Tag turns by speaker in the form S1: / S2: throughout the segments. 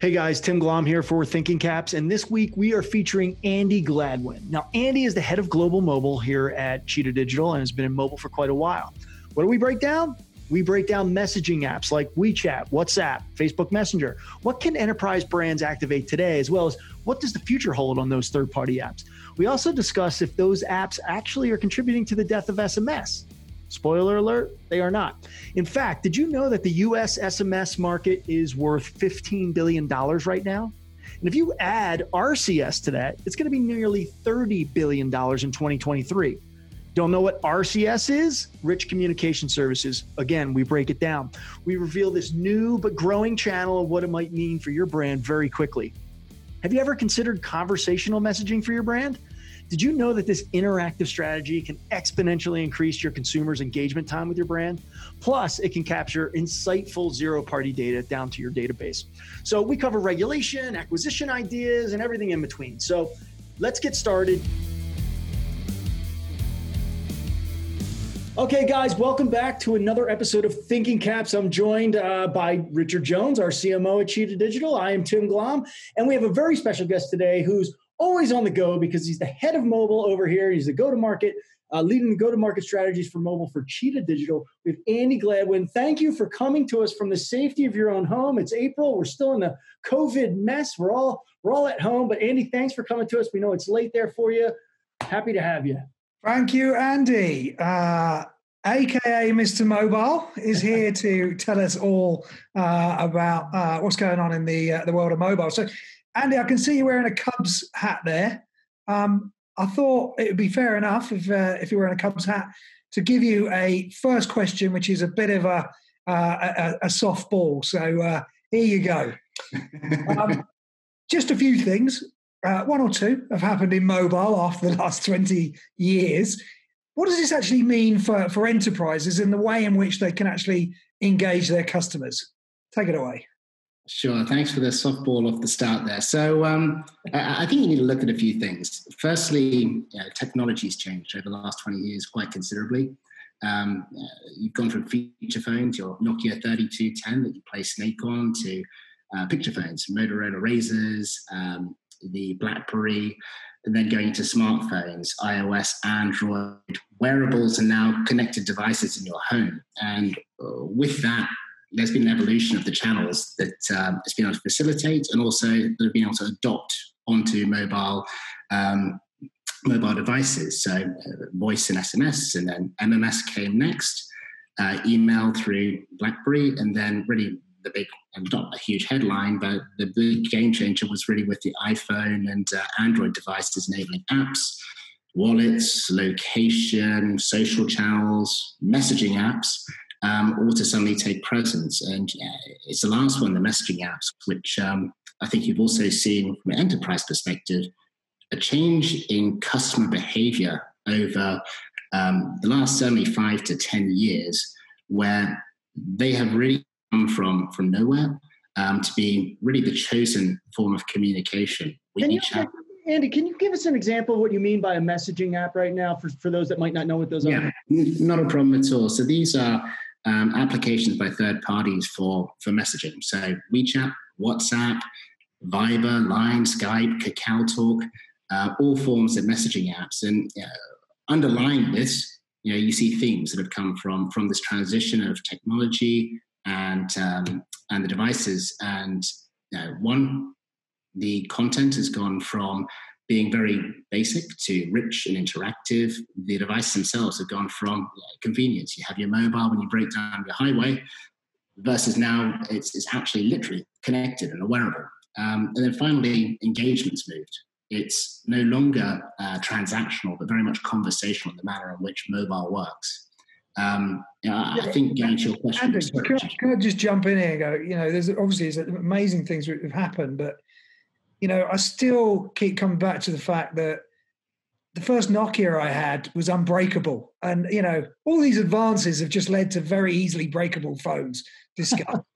S1: Hey guys, Tim Glomb here for Thinking Caps, and this week we are featuring Andy Gladwin. Now, Andy is the head of global mobile here at Cheetah Digital and has been in mobile for quite a while. What do we break down? We break down messaging apps like WeChat, WhatsApp, Facebook Messenger. What can enterprise brands activate today, as well as what does the future hold on those third party apps? We also discuss if those apps actually are contributing to the death of SMS. Spoiler alert, they are not. In fact, did you know that the US SMS market is worth $15 billion right now? And if you add RCS to that, it's going to be nearly $30 billion in 2023. Don't know what RCS is? Rich Communication Services. Again, we break it down. We reveal this new but growing channel of what it might mean for your brand very quickly. Have you ever considered conversational messaging for your brand? Did you know that this interactive strategy can exponentially increase your consumers' engagement time with your brand? Plus, it can capture insightful zero party data down to your database. So, we cover regulation, acquisition ideas, and everything in between. So, let's get started. Okay, guys, welcome back to another episode of Thinking Caps. I'm joined uh, by Richard Jones, our CMO at Cheetah Digital. I am Tim Glomb, and we have a very special guest today who's always on the go because he's the head of mobile over here. He's the go to market, uh, leading the go to market strategies for mobile for Cheetah Digital with Andy Gladwin. Thank you for coming to us from the safety of your own home. It's April. We're still in the COVID mess. We're all we're all at home. But Andy, thanks for coming to us. We know it's late there for you. Happy to have you.
S2: Thank you, Andy. Uh, AKA Mr. Mobile is here to tell us all uh, about uh, what's going on in the uh, the world of mobile. So Andy, I can see you wearing a Cubs hat there. Um, I thought it would be fair enough if uh, if you're wearing a Cubs hat to give you a first question, which is a bit of a uh, a, a softball. So uh, here you go. um, just a few things. Uh, one or two have happened in mobile after the last 20 years. What does this actually mean for, for enterprises in the way in which they can actually engage their customers? Take it away.
S3: Sure. Thanks for the softball off the start there. So um, I think you need to look at a few things. Firstly, you know, changed over the last 20 years quite considerably. Um, uh, you've gone from feature phones, your Nokia 3210 that you play Snake on, to uh, picture phones, Motorola Razors, um, the BlackBerry, and then going to smartphones, iOS, Android, wearables, and now connected devices in your home. And uh, with that, there's been an evolution of the channels that um, has been able to facilitate and also that have been able to adopt onto mobile um, mobile devices. So uh, voice and SMS, and then MMS came next. Uh, email through BlackBerry, and then really the big not a huge headline, but the big game changer was really with the iPhone and uh, Android devices enabling apps, wallets, location, social channels, messaging apps, um, or to suddenly take presence. And it's the last one, the messaging apps, which um, I think you've also seen from an enterprise perspective a change in customer behavior over um, the last certainly five to 10 years, where they have really come from, from nowhere um, to be really the chosen form of communication.
S1: Can you, Andy, can you give us an example of what you mean by a messaging app right now for, for those that might not know what those
S3: yeah,
S1: are?
S3: Not a problem at all. So these are um, applications by third parties for, for messaging. So WeChat, WhatsApp, Viber, Line, Skype, Kakao Talk, uh, all forms of messaging apps. And uh, underlying this, you know, you see themes that have come from from this transition of technology and um, and the devices. And you know, one, the content has gone from being very basic to rich and interactive. The devices themselves have gone from convenience. You have your mobile when you break down your highway, versus now it's, it's actually literally connected and a wearable. Um, and then finally, engagement's moved. It's no longer uh, transactional, but very much conversational in the manner in which mobile works. Um, know, I, think going to your question.
S2: Andrew, can, I, can, I, just jump in here and go? You know, there's obviously amazing things that have happened, but you know, I still keep coming back to the fact that the first Nokia I had was unbreakable. And, you know, all these advances have just led to very easily breakable phones. Discuss.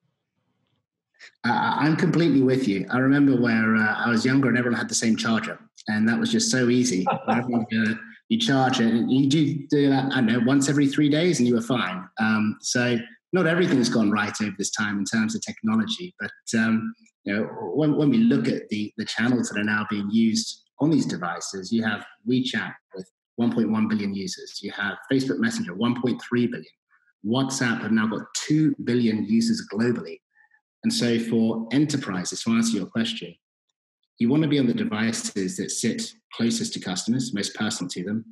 S3: Uh, I'm completely with you. I remember where uh, I was younger and everyone had the same charger, and that was just so easy. you charge it, and you do do that. I don't know once every three days, and you were fine. Um, so not everything's gone right over this time in terms of technology, but um, you know, when, when we look at the, the channels that are now being used on these devices, you have WeChat with 1.1 billion users. You have Facebook Messenger, 1.3 billion. WhatsApp have now got 2 billion users globally. And so for enterprises, to answer your question, you want to be on the devices that sit closest to customers, most personal to them,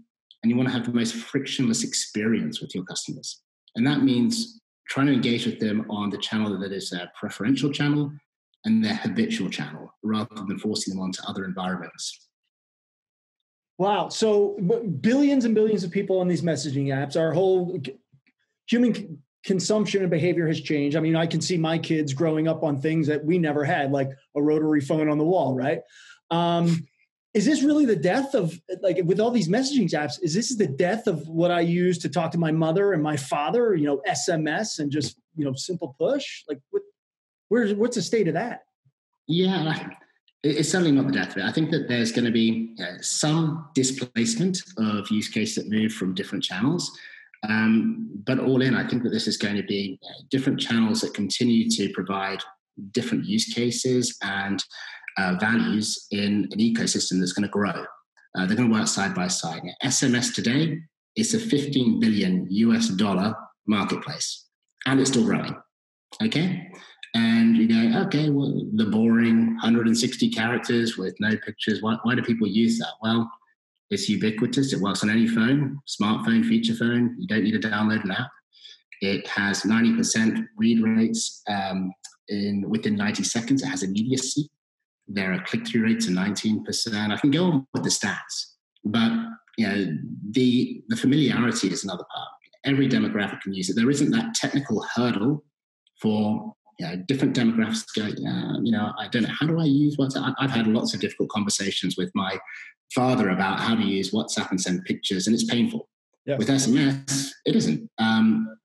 S3: and you want to have the most frictionless experience with your customers. And that means trying to engage with them on the channel that is a preferential channel and their habitual channel rather than forcing them onto other environments.
S1: Wow. So billions and billions of people on these messaging apps, our whole human consumption and behavior has changed. I mean, I can see my kids growing up on things that we never had, like a rotary phone on the wall, right? Um, is this really the death of like with all these messaging apps is this the death of what i use to talk to my mother and my father you know sms and just you know simple push like what where's what's the state of that
S3: yeah it's certainly not the death of it i think that there's going to be uh, some displacement of use case that move from different channels um, but all in, I think that this is going to be uh, different channels that continue to provide different use cases and uh, values in an ecosystem that's going to grow. Uh, they're going to work side by side. SMS today is a 15 billion US dollar marketplace, and it's still growing. Okay, and you go, okay, well, the boring 160 characters with no pictures. Why, why do people use that? Well, it's ubiquitous. It works on any phone, smartphone, feature phone. You don't need to download an app. It has 90% read rates um, in within 90 seconds. It has immediacy. There are click-through rates of 19%. I can go on with the stats, but you know, the the familiarity is another part. Every demographic can use it. There isn't that technical hurdle for you know, different demographics go, uh, you know, I don't know, how do I use WhatsApp? I've had lots of difficult conversations with my father about how to use WhatsApp and send pictures, and it's painful. Yeah. With SMS, it isn't. Um,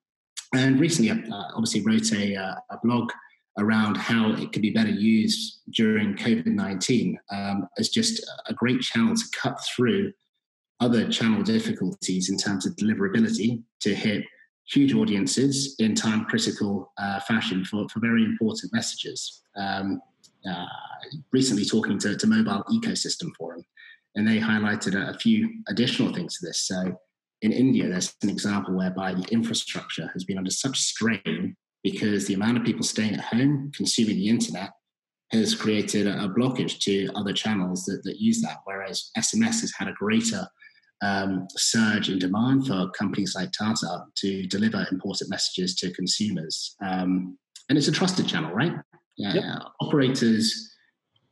S3: and recently, I uh, obviously wrote a, uh, a, blog around how it could be better used during COVID 19 um, as just a great channel to cut through other channel difficulties in terms of deliverability to hit huge audiences in time critical uh, fashion for, for very important messages. Um, uh, recently, talking to, to Mobile Ecosystem Forum, and they highlighted a, a few additional things to this. So, in India, there's an example whereby the infrastructure has been under such strain because the amount of people staying at home consuming the internet has created a, a blockage to other channels that, that use that, whereas SMS has had a greater um, surge in demand for companies like Tata to deliver important messages to consumers. Um, and it's a trusted channel, right? Yeah, yep. Operators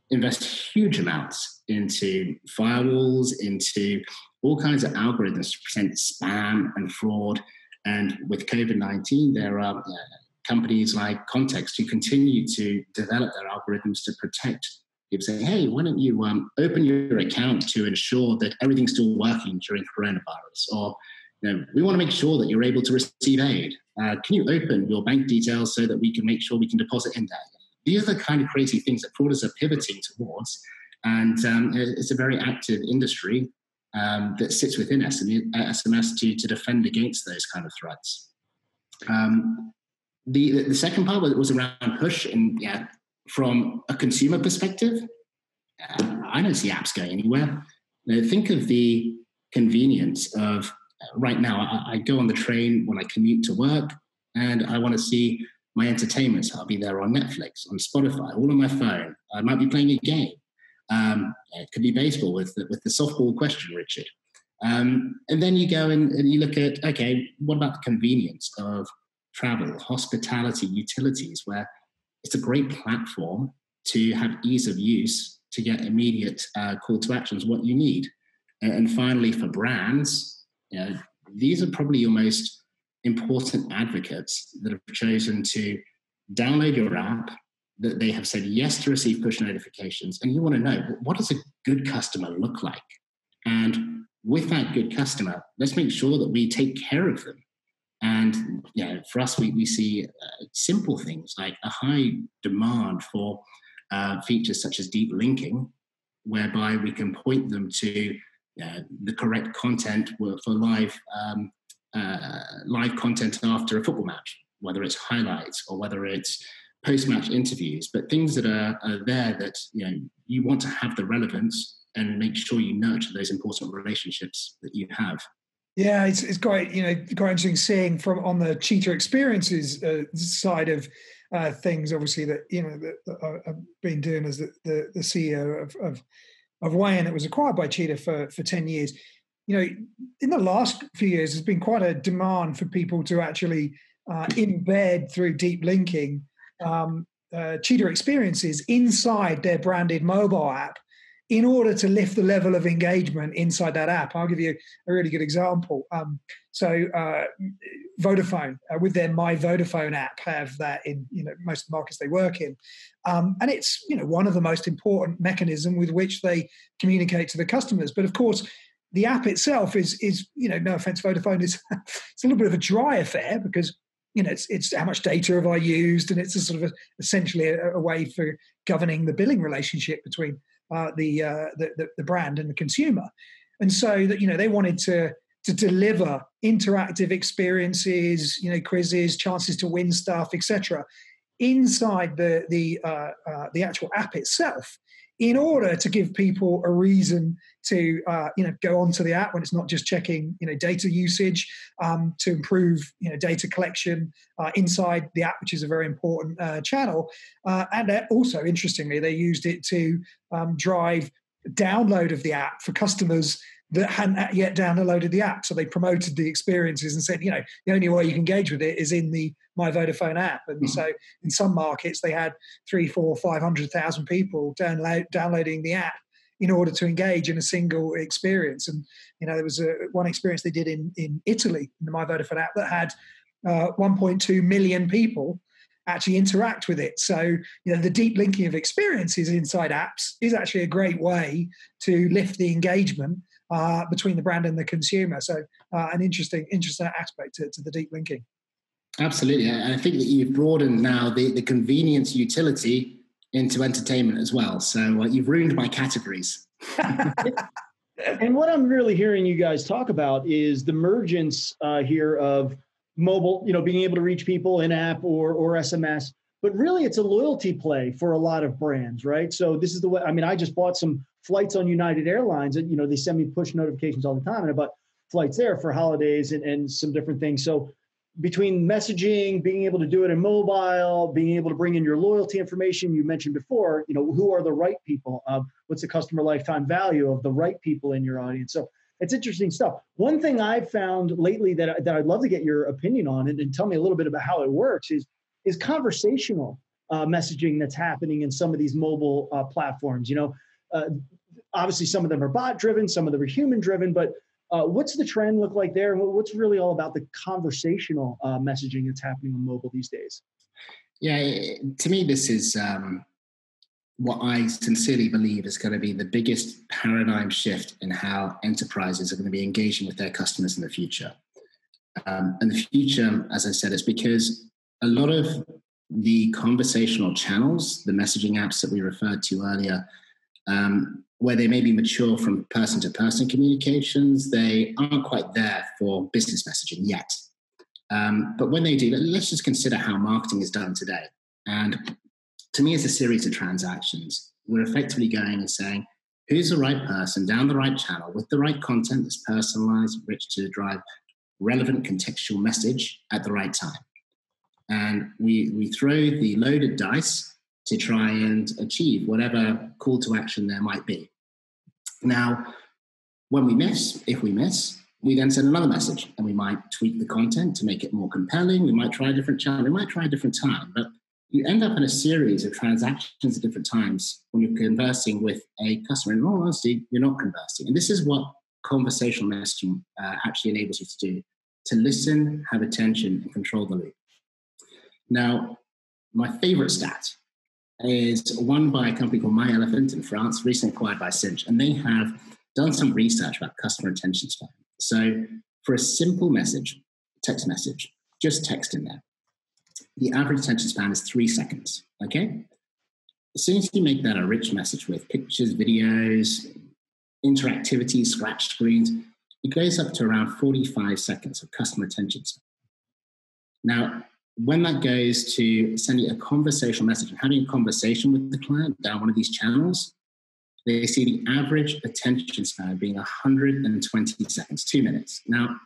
S3: invest huge amounts into firewalls, into all kinds of algorithms to prevent spam and fraud. And with COVID 19, there are uh, companies like Context who continue to develop their algorithms to protect people saying, hey, why don't you um, open your account to ensure that everything's still working during coronavirus? Or, you know, we want to make sure that you're able to receive aid. Uh, can you open your bank details so that we can make sure we can deposit in there? These are the kind of crazy things that fraudsters are pivoting towards. And um, it's a very active industry um, that sits within SMS to, to defend against those kind of threats. Um, the, the second part was around push, and yeah, from a consumer perspective, I don't see apps going anywhere. Think of the convenience of right now. I, I, go on the train when I commute to work, and I want to see my entertainment. So I'll be there on Netflix, on Spotify, all on my phone. I might be playing a game. Um, it could be baseball with the, with the softball question, Richard. Um, and then you go and, and you look at okay, what about the convenience of travel, hospitality, utilities, where it's a great platform to have ease of use to get immediate uh, call to actions, what you need. And, finally, for brands, you know, these are probably your most important advocates that have chosen to download your app, that they have said yes to receive push notifications. And you want to know what does a good customer look like? And with that good customer, let's make sure that we take care of them and you know, for us, we, we see uh, simple things like a high demand for uh, features such as deep linking, whereby we can point them to uh, the correct content for live um, uh, live content after a football match, whether it's highlights or whether it's post-match interviews, but things that are, are there that you know you want to have the relevance and make sure you nurture those important relationships that you have.
S2: Yeah, it's it's quite you know quite interesting seeing from on the Cheetah Experiences uh, side of uh, things. Obviously, that you know that, that I've been doing as the, the, the CEO of of of Wayin that was acquired by Cheetah for for ten years. You know, in the last few years, there's been quite a demand for people to actually uh, embed through deep linking um, uh, Cheetah Experiences inside their branded mobile app in order to lift the level of engagement inside that app. I'll give you a really good example. Um, so uh, Vodafone uh, with their My Vodafone app have that in you know most of the markets they work in, um, and it's you know one of the most important mechanism with which they communicate to the customers. But of course. The app itself is, is you know, no offense, Vodafone is it's a little bit of a dry affair because you know, it's, it's how much data have I used, and it's a sort of a, essentially a, a, way for governing the billing relationship between uh, the, uh, the, the brand and the consumer. And so that you know they wanted to to deliver interactive experiences, you know, quizzes, chances to win stuff, etc., inside the the uh, uh, the actual app itself, in order to give people a reason to uh, you know go onto the app when it's not just checking you know data usage um, to improve you know data collection uh, inside the app, which is a very important uh, channel. Uh, and also, interestingly, they used it to um, drive download of the app for customers that hadn't yet downloaded the app. So they promoted the experiences and said, you know, the only way you can engage with it is in the My Vodafone app. And mm-hmm. so in some markets, they had three, four, five hundred thousand people download, downloading the app in order to engage in a single experience. And you know, there was a, one experience they did in in Italy in the My Vodafone app that had uh, 1.2 million people actually interact with it. So, you know, the deep linking of experiences inside apps is actually a great way to lift the engagement uh, between the brand and the consumer. So, uh, an interesting, interesting aspect to, to, the deep linking.
S3: Absolutely, And I think that you've broadened now the, the convenience utility into entertainment as well. So uh, you've ruined my categories.
S1: and what I'm really hearing you guys talk about is the emergence uh, here of mobile, you know, being able to reach people in app or or SMS. But really, it's a loyalty play for a lot of brands, right? So this is the way. I mean, I just bought some flights on United Airlines, and you know, they send me push notifications all the time, and I bought flights there for holidays and, and some different things. So between messaging, being able to do it in mobile, being able to bring in your loyalty information you mentioned before, you know, who are the right people? Uh, what's the customer lifetime value of the right people in your audience? So it's interesting stuff. One thing I've found lately that, that I'd love to get your opinion on and, and tell me a little bit about how it works is, is conversational uh, messaging that's happening in some of these mobile uh, platforms. You know, uh, obviously some of them are bot driven, some of them are human driven, but uh, what's the trend look like there? What's really all about the conversational uh, messaging that's happening on mobile these days?
S3: Yeah, to me, this is um, what I sincerely believe is going to be the biggest paradigm shift in how enterprises are going to be engaging with their customers in the future. Um, and the future, as I said, is because a lot of the conversational channels, the messaging apps that we referred to earlier, um, where they may be mature from person to person communications, they aren't quite there for business messaging yet. Um, but when they do, let's just consider how marketing is done today. And to me, it's a series of transactions. We're effectively going and saying, who's the right person down the right channel with the right content that's personalized, rich to drive relevant contextual message at the right time. And we, we throw the loaded dice to try and achieve whatever call to action there might be. Now, when we miss, if we miss, we then send another message and we might tweak the content to make it more compelling. We might try a different channel. We might try a different time. But you end up in a series of transactions at different times when you're conversing with a customer. In all honesty, you're not conversing. And this is what conversational messaging uh, actually enables you to do to listen, have attention, and control the loop. Now, my favorite stat is one by a company called MyElefant in France, recently acquired by Sinch, and they have done some research about customer attention span. So, for a simple message, text message, just text in there, the average attention span is three seconds. Okay? As soon as you make that a rich message with pictures, videos, interactivity, scratch screens, it goes up to around 45 seconds of customer attention span. Now, when that goes to sending a conversational message and having a conversation with the client down one of these channels, they see the average attention span being 120 seconds, two minutes. Now,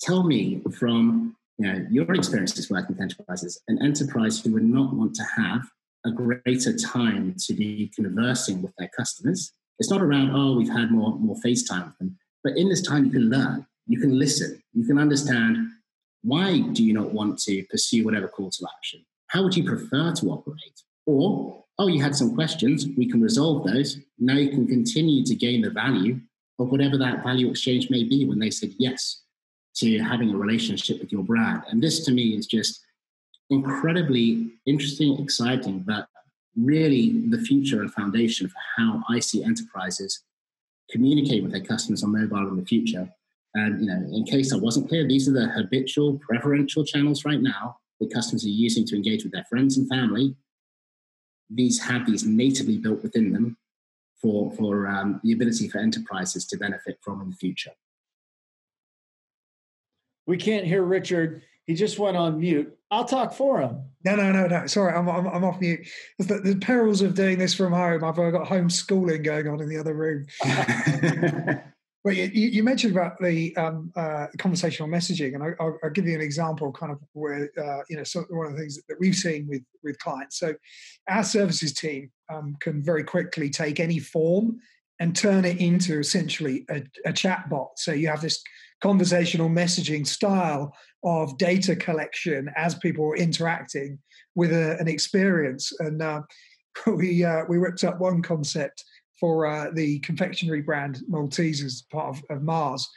S3: tell me from you know, your experiences working with enterprises, an enterprise who would not want to have a greater time to be conversing with their customers. It's not around, oh, we've had more, more FaceTime with them. But in this time, you can learn, you can listen, you can understand why do you not want to pursue whatever call to action? How would you prefer to operate? Or, oh, you had some questions, we can resolve those. Now you can continue to gain the value of whatever that value exchange may be when they said yes to having a relationship with your brand. And this to me is just incredibly interesting, exciting, but really the future and foundation for how I see enterprises communicate with their customers on mobile in the future. And you know, in case I wasn't clear, these are the habitual, preferential channels right now that customers are using to engage with their friends and family. These have these natively built within them for for um, the ability for enterprises to benefit from in the future.
S1: We can't hear Richard. He just went on mute. I'll talk for him.
S2: No, no, no, no. Sorry, I'm, I'm, I'm off mute. The, the, perils of doing this from home. I've got homeschooling going on in the other room. Well, you, you, mentioned about the um, uh, conversational messaging, and I, will give you an example, kind of where uh, you know one of the things that we've seen with with clients. So, our services team um, can very quickly take any form and turn it into essentially a, a chat bot. So you have this conversational messaging style of data collection as people are interacting with a, an experience. And uh, we uh, we whipped up one concept for uh, the confectionery brand Maltesers part of, of Mars,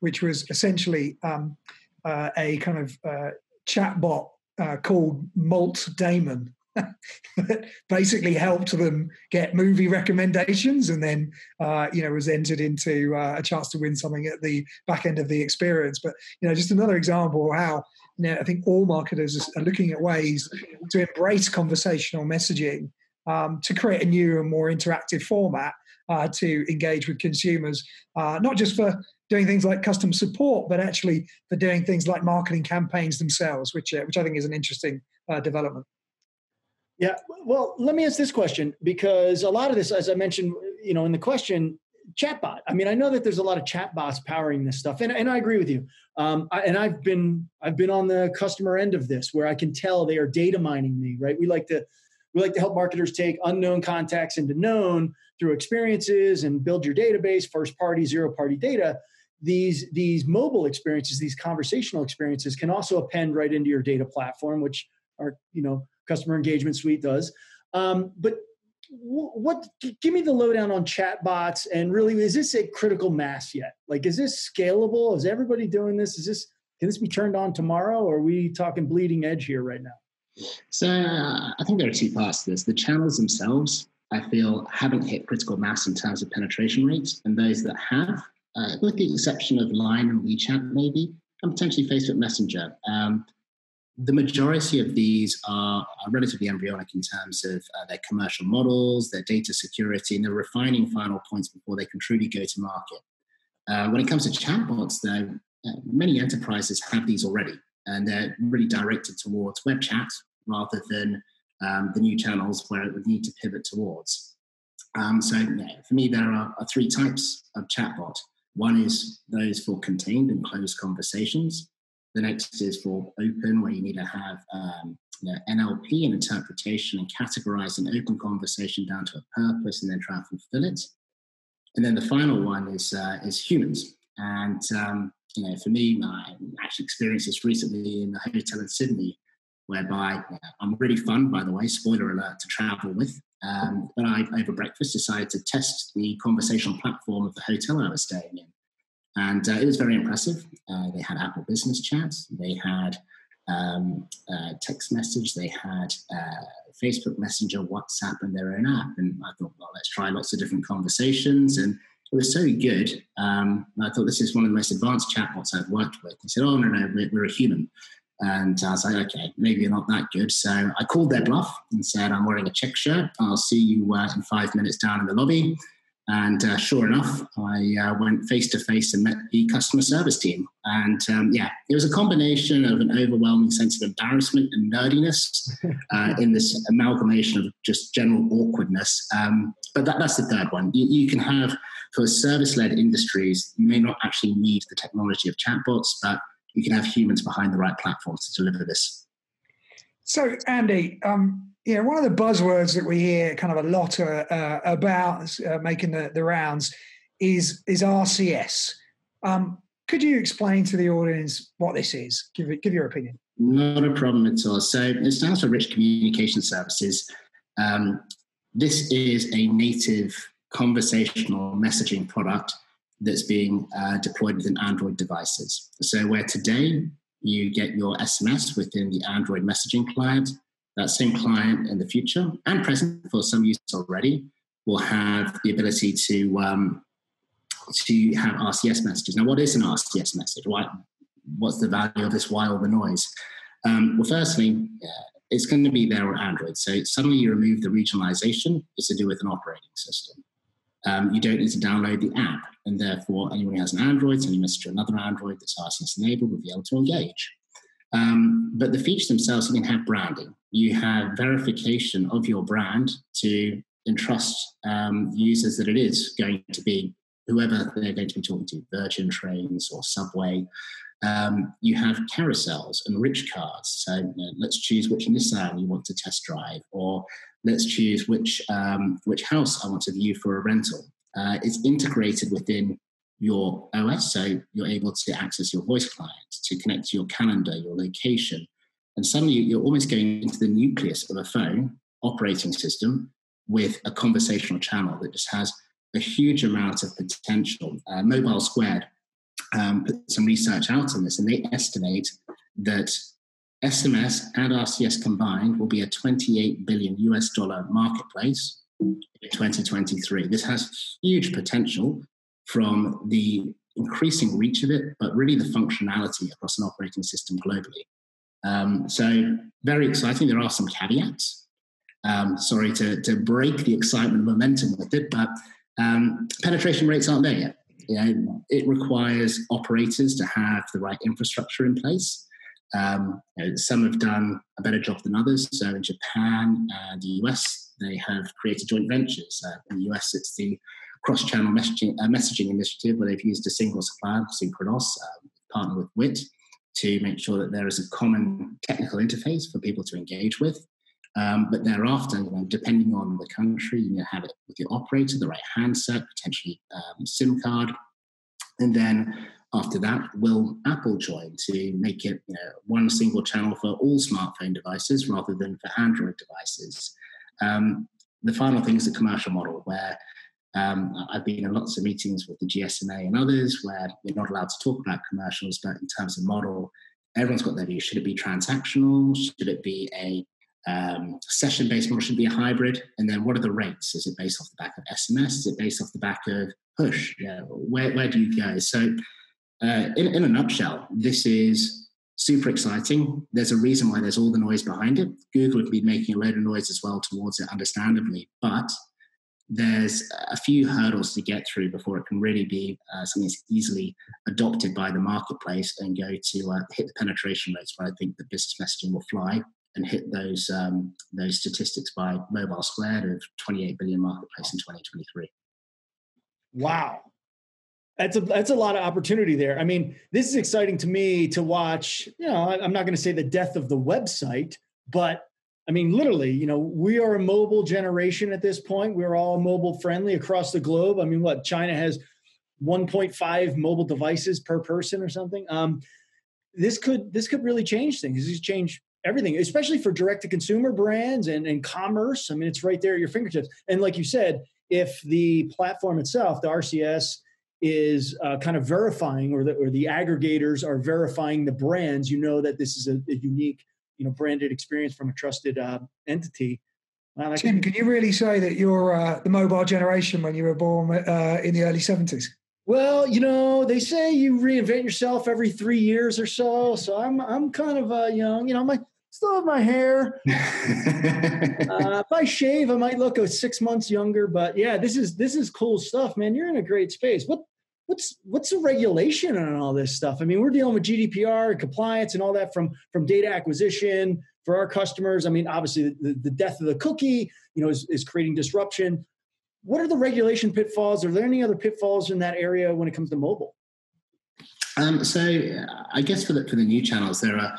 S2: which was essentially um, uh, a kind of uh, chatbot uh, called Malt Damon. that basically helped them get movie recommendations and then uh, you know was entered into uh, a chance to win something at the back end of the experience but you know just another example of how you know i think all marketers are looking at ways to embrace conversational messaging um, to create a new and more interactive format uh, to engage with consumers, uh, not just for doing things like customer support, but actually for doing things like marketing campaigns themselves, which uh, which I think is an interesting uh, development.
S1: Yeah, well, let me ask this question because a lot of this, as I mentioned, you know, in the question, chatbot. I mean, I know that there's a lot of chatbots powering this stuff, and, and I agree with you. Um, I, and I've been I've been on the customer end of this, where I can tell they are data mining me. Right? We like to we like to help marketers take unknown contacts into known through experiences and build your database, first party, zero party data. These, these mobile experiences, these conversational experiences can also append right into your data platform, which our you know customer engagement suite does. Um, but what give me the lowdown on chatbots and really is this a critical mass yet? Like is this scalable? Is everybody doing this? Is this can this be turned on tomorrow? Or are we talking bleeding edge here right now
S3: so uh, I think there are two parts to this. The channels themselves, I feel, haven't hit critical mass in terms of penetration rates, and those that have, uh, with the exception of Line and WeChat, maybe, and potentially Facebook Messenger. Um, the majority of these are, are, relatively embryonic in terms of uh, their commercial models, their data security, and they're refining final points before they can truly go to market. Uh, when it comes to chatbots, though, uh, many enterprises have these already and they're really directed towards web chat rather than um, the new channels where it would need to pivot towards. Um, so yeah, for me, there are, are, three types of chatbot. One is those for contained and closed conversations. The next is for open, where you need to have um, you know, NLP and interpretation and categorize an open conversation down to a purpose and then try and fulfill it. And then the final one is uh, is humans. And um, you know, for me, I actually experienced this recently in a hotel in Sydney, whereby I'm really fun, by the way, spoiler alert, to travel with. Um, but I, over breakfast, decided to test the conversational platform of the hotel I was staying in. And uh, it was very impressive. Uh, they had Apple Business Chat, they had um, uh, text message, they had uh, Facebook Messenger, WhatsApp, and their own app. And I thought, well, let's try lots of different conversations. And it was so good. Um, I thought this is one of the most advanced chatbots I've worked with. He said, "Oh no, no, we're, we're a human." And I was like, "Okay, maybe you're not that good." So I called their bluff and said, "I'm wearing a check shirt. I'll see you uh, in five minutes down in the lobby." And uh, sure enough, I uh, went face to face and met the customer service team. And um, yeah, it was a combination of an overwhelming sense of embarrassment and nerdiness uh, in this amalgamation of just general awkwardness. Um, but that, that's the third one. You, you can have, for service led industries, you may not actually need the technology of chatbots, but you can have humans behind the right platforms to deliver this.
S2: So, Andy, um, yeah, one of the buzzwords that we hear kind of a lot uh, uh, about uh, making the, the rounds is is RCS. Um, could you explain to the audience what this is? Give give your opinion.
S3: Not a problem at all. So it stands for Rich Communication Services. Um, this is a native conversational messaging product that's being uh, deployed within Android devices. So where today you get your SMS within the Android messaging client, that same client in the future and present for some users already will have the ability to um, to have RCS messages. Now, what is an RCS message? Why, what's the value of this? Why all the noise? Um, well, firstly, uh, it's going to be there on Android. So suddenly you remove the regionalization. It's to do with an operating system. Um, you don't need to download the app, and therefore anyone who has an Android sending a message to another Android that's RCS enabled will be able to engage. Um, but the features themselves, you can have branding. You have verification of your brand to entrust um, users that it is going to be whoever they're going to be talking to, Virgin Trains or Subway. Um, you have carousels and rich cards. So you know, let's choose which Nissan you want to test drive, or let's choose which um, which house I want to view for a rental. Uh, it's integrated within your OS. So you're able to access your voice client, to connect to your calendar, your location. And suddenly you're almost going into the nucleus of a phone operating system with a conversational channel that just has a huge amount of potential. Uh, Mobile Squared um, put some research out on this, and they estimate that SMS and RCS combined will be a 28 billion US dollar marketplace in 2023. This has huge potential from the increasing reach of it, but really the functionality across an operating system globally. Um, so very exciting. There are some caveats. Um, sorry to, to break the excitement momentum with it, but um, penetration rates aren't there yet. You know, it requires operators to have the right infrastructure in place. Um, you know, some have done a better job than others. So in Japan and the US, they have created joint ventures. Uh, in the US, it's the cross-channel messaging, uh, messaging initiative where they've used a single supplier, Synchronoss, uh, partner with WIT, to make sure that there is a common technical interface for people to engage with. Um, but thereafter, you know, depending on the country, you have it with your operator, the right handset, potentially um, SIM card, and then after that, will Apple join to make it you know, one single channel for all smartphone devices rather than for Android devices? Um, the final thing is the commercial model, where um, I've been in lots of meetings with the GSMA and others where we're not allowed to talk about commercials, but in terms of model, everyone's got their view. Should it be transactional? Should it be a um, session based model? Should it be a hybrid? And then what are the rates? Is it based off the back of SMS? Is it based off the back of push? Where, where do you go? So, uh, in, in a nutshell, this is super exciting. There's a reason why there's all the noise behind it. Google have been making a load of noise as well towards it, understandably, but there's a few hurdles to get through before it can really be uh, something that's easily adopted by the marketplace and go to uh, hit the penetration rates where I think the business messaging will fly and hit those um, those statistics by mobile squared of 28 billion marketplace in 2023.
S1: Wow. That's a that's a lot of opportunity there. I mean, this is exciting to me to watch. You know, I'm not going to say the death of the website, but I mean, literally, you know, we are a mobile generation at this point. We're all mobile friendly across the globe. I mean, what China has 1.5 mobile devices per person or something. Um, this could this could really change things. This change everything, especially for direct to consumer brands and, and commerce. I mean, it's right there at your fingertips. And like you said, if the platform itself, the RCS, is uh, kind of verifying, or the or the aggregators are verifying the brands, you know that this is a, a unique you know branded experience from a trusted uh, entity.
S2: Well, Tim, can you really say that you're uh, the mobile generation when you were born uh, in the early 70s?
S1: Well, you know, they say you reinvent yourself every three years or so. So I'm I'm kind of uh, young. You know, my Still have my hair. uh, if I shave, I might look six months younger. But yeah, this is this is cool stuff, man. You're in a great space. What what's what's the regulation on all this stuff? I mean, we're dealing with GDPR and compliance and all that from from data acquisition for our customers. I mean, obviously the, the death of the cookie, you know, is, is creating disruption. What are the regulation pitfalls? Are there any other pitfalls in that area when it comes to mobile?
S3: Um, so I guess for the for the new channels, there are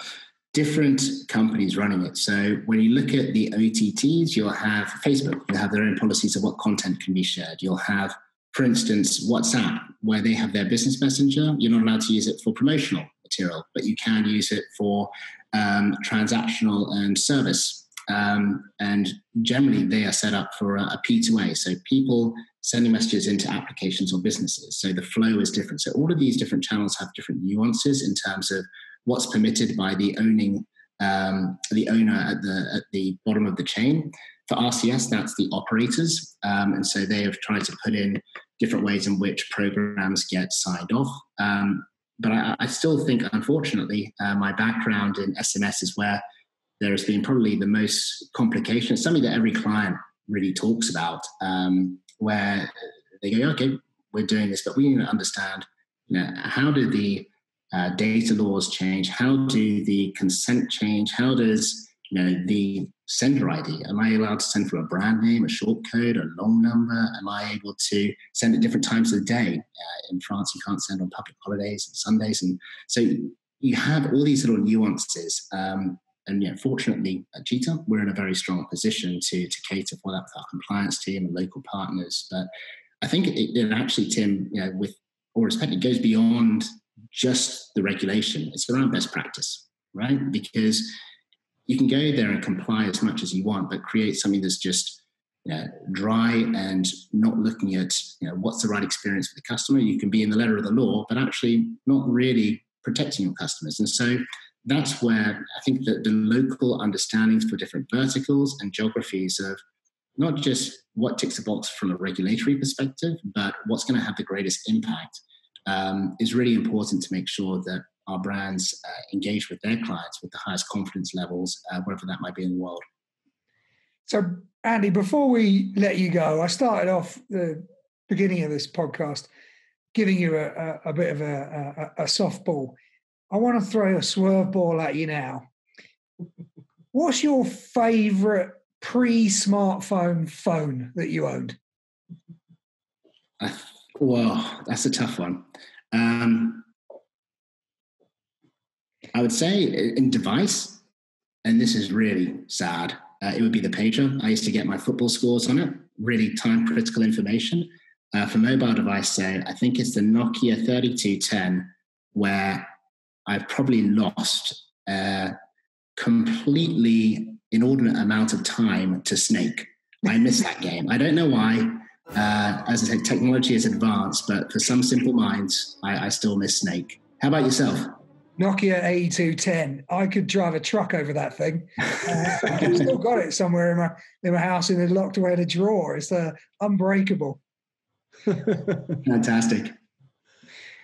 S3: different companies running it. So when you look at the OTTs, you'll have Facebook, you'll have their own policies of what content can be shared. You'll have for instance, WhatsApp, where they have their business messenger, you're not allowed to use it for promotional material, but you can use it for um, transactional and service. Um, and generally, they are set up for a a P2A, so people sending messages into applications or businesses. So the flow is different. So all of these different channels have different nuances in terms of what's permitted by the owning um, the owner at the at the bottom of the chain. For RCS, that's the operators, um, and so they have tried to put in different ways in which programs get signed off. Um, but I, I, still think, unfortunately, uh, my background in SMS is where there has been probably the most complication. It's something that every client really talks about, um, where they go, "Okay, we're doing this, but we need to understand, you know, how do the uh, data laws change? How do the consent change? How does you know the sender ID? Am I allowed to send for a brand name, a short code, a long number? Am I able to send at different times of the day? Uh, in France, you can't send on public holidays and Sundays, and so you have all these little nuances. Um, and yeah, fortunately at Cheetah, we're in a very strong position to to cater for that with our compliance team and local partners. But I think it, it actually, Tim, you know, with all respect, it goes beyond just the regulation. It's around best practice, right? Because you can go there and comply as much as you want, but create something that's just you know, dry and not looking at you know, what's the right experience for the customer. You can be in the letter of the law, but actually not really protecting your customers. And so that's where I think that the local understandings for different verticals and geographies of not just what ticks the box from a regulatory perspective, but what's going to have the greatest impact um, is really important to make sure that our brands uh, engage with their clients with the highest confidence levels, uh, wherever that might be in the world.
S2: So, Andy, before we let you go, I started off the beginning of this podcast giving you a, a, a bit of a, a, a softball. I want to throw a swerve ball at you now. What's your favorite pre-smartphone phone that you owned?
S3: Uh, well, that's a tough one. Um, I would say in device, and this is really sad, uh, it would be the pager. I used to get my football scores on it, really time critical information. Uh, for mobile device, say, I think it's the Nokia 3210, where I've probably lost a completely inordinate amount of time to Snake. I miss that game. I don't know why. Uh, as I said, technology has advanced, but for some simple minds, I, I still miss Snake. How about yourself?
S2: Nokia 8210. I could drive a truck over that thing. Uh, I've still got it somewhere in my in my house in a locked away in a drawer. It's uh, unbreakable.
S3: Fantastic.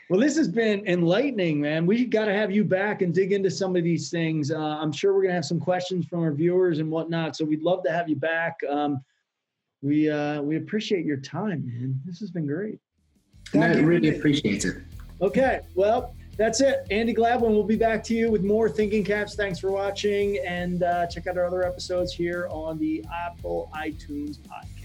S1: Well, this has been enlightening, man. We got to have you back and dig into some of these things. Uh, I'm sure we're going to have some questions from our viewers and whatnot. So we'd love to have you back. Um, we uh, we appreciate your time, man. This has been great.
S3: No, I really appreciate it.
S1: Okay, well, that's it. Andy Gladwin we'll be back to you with more Thinking Caps. Thanks for watching, and uh, check out our other episodes here on the Apple iTunes podcast.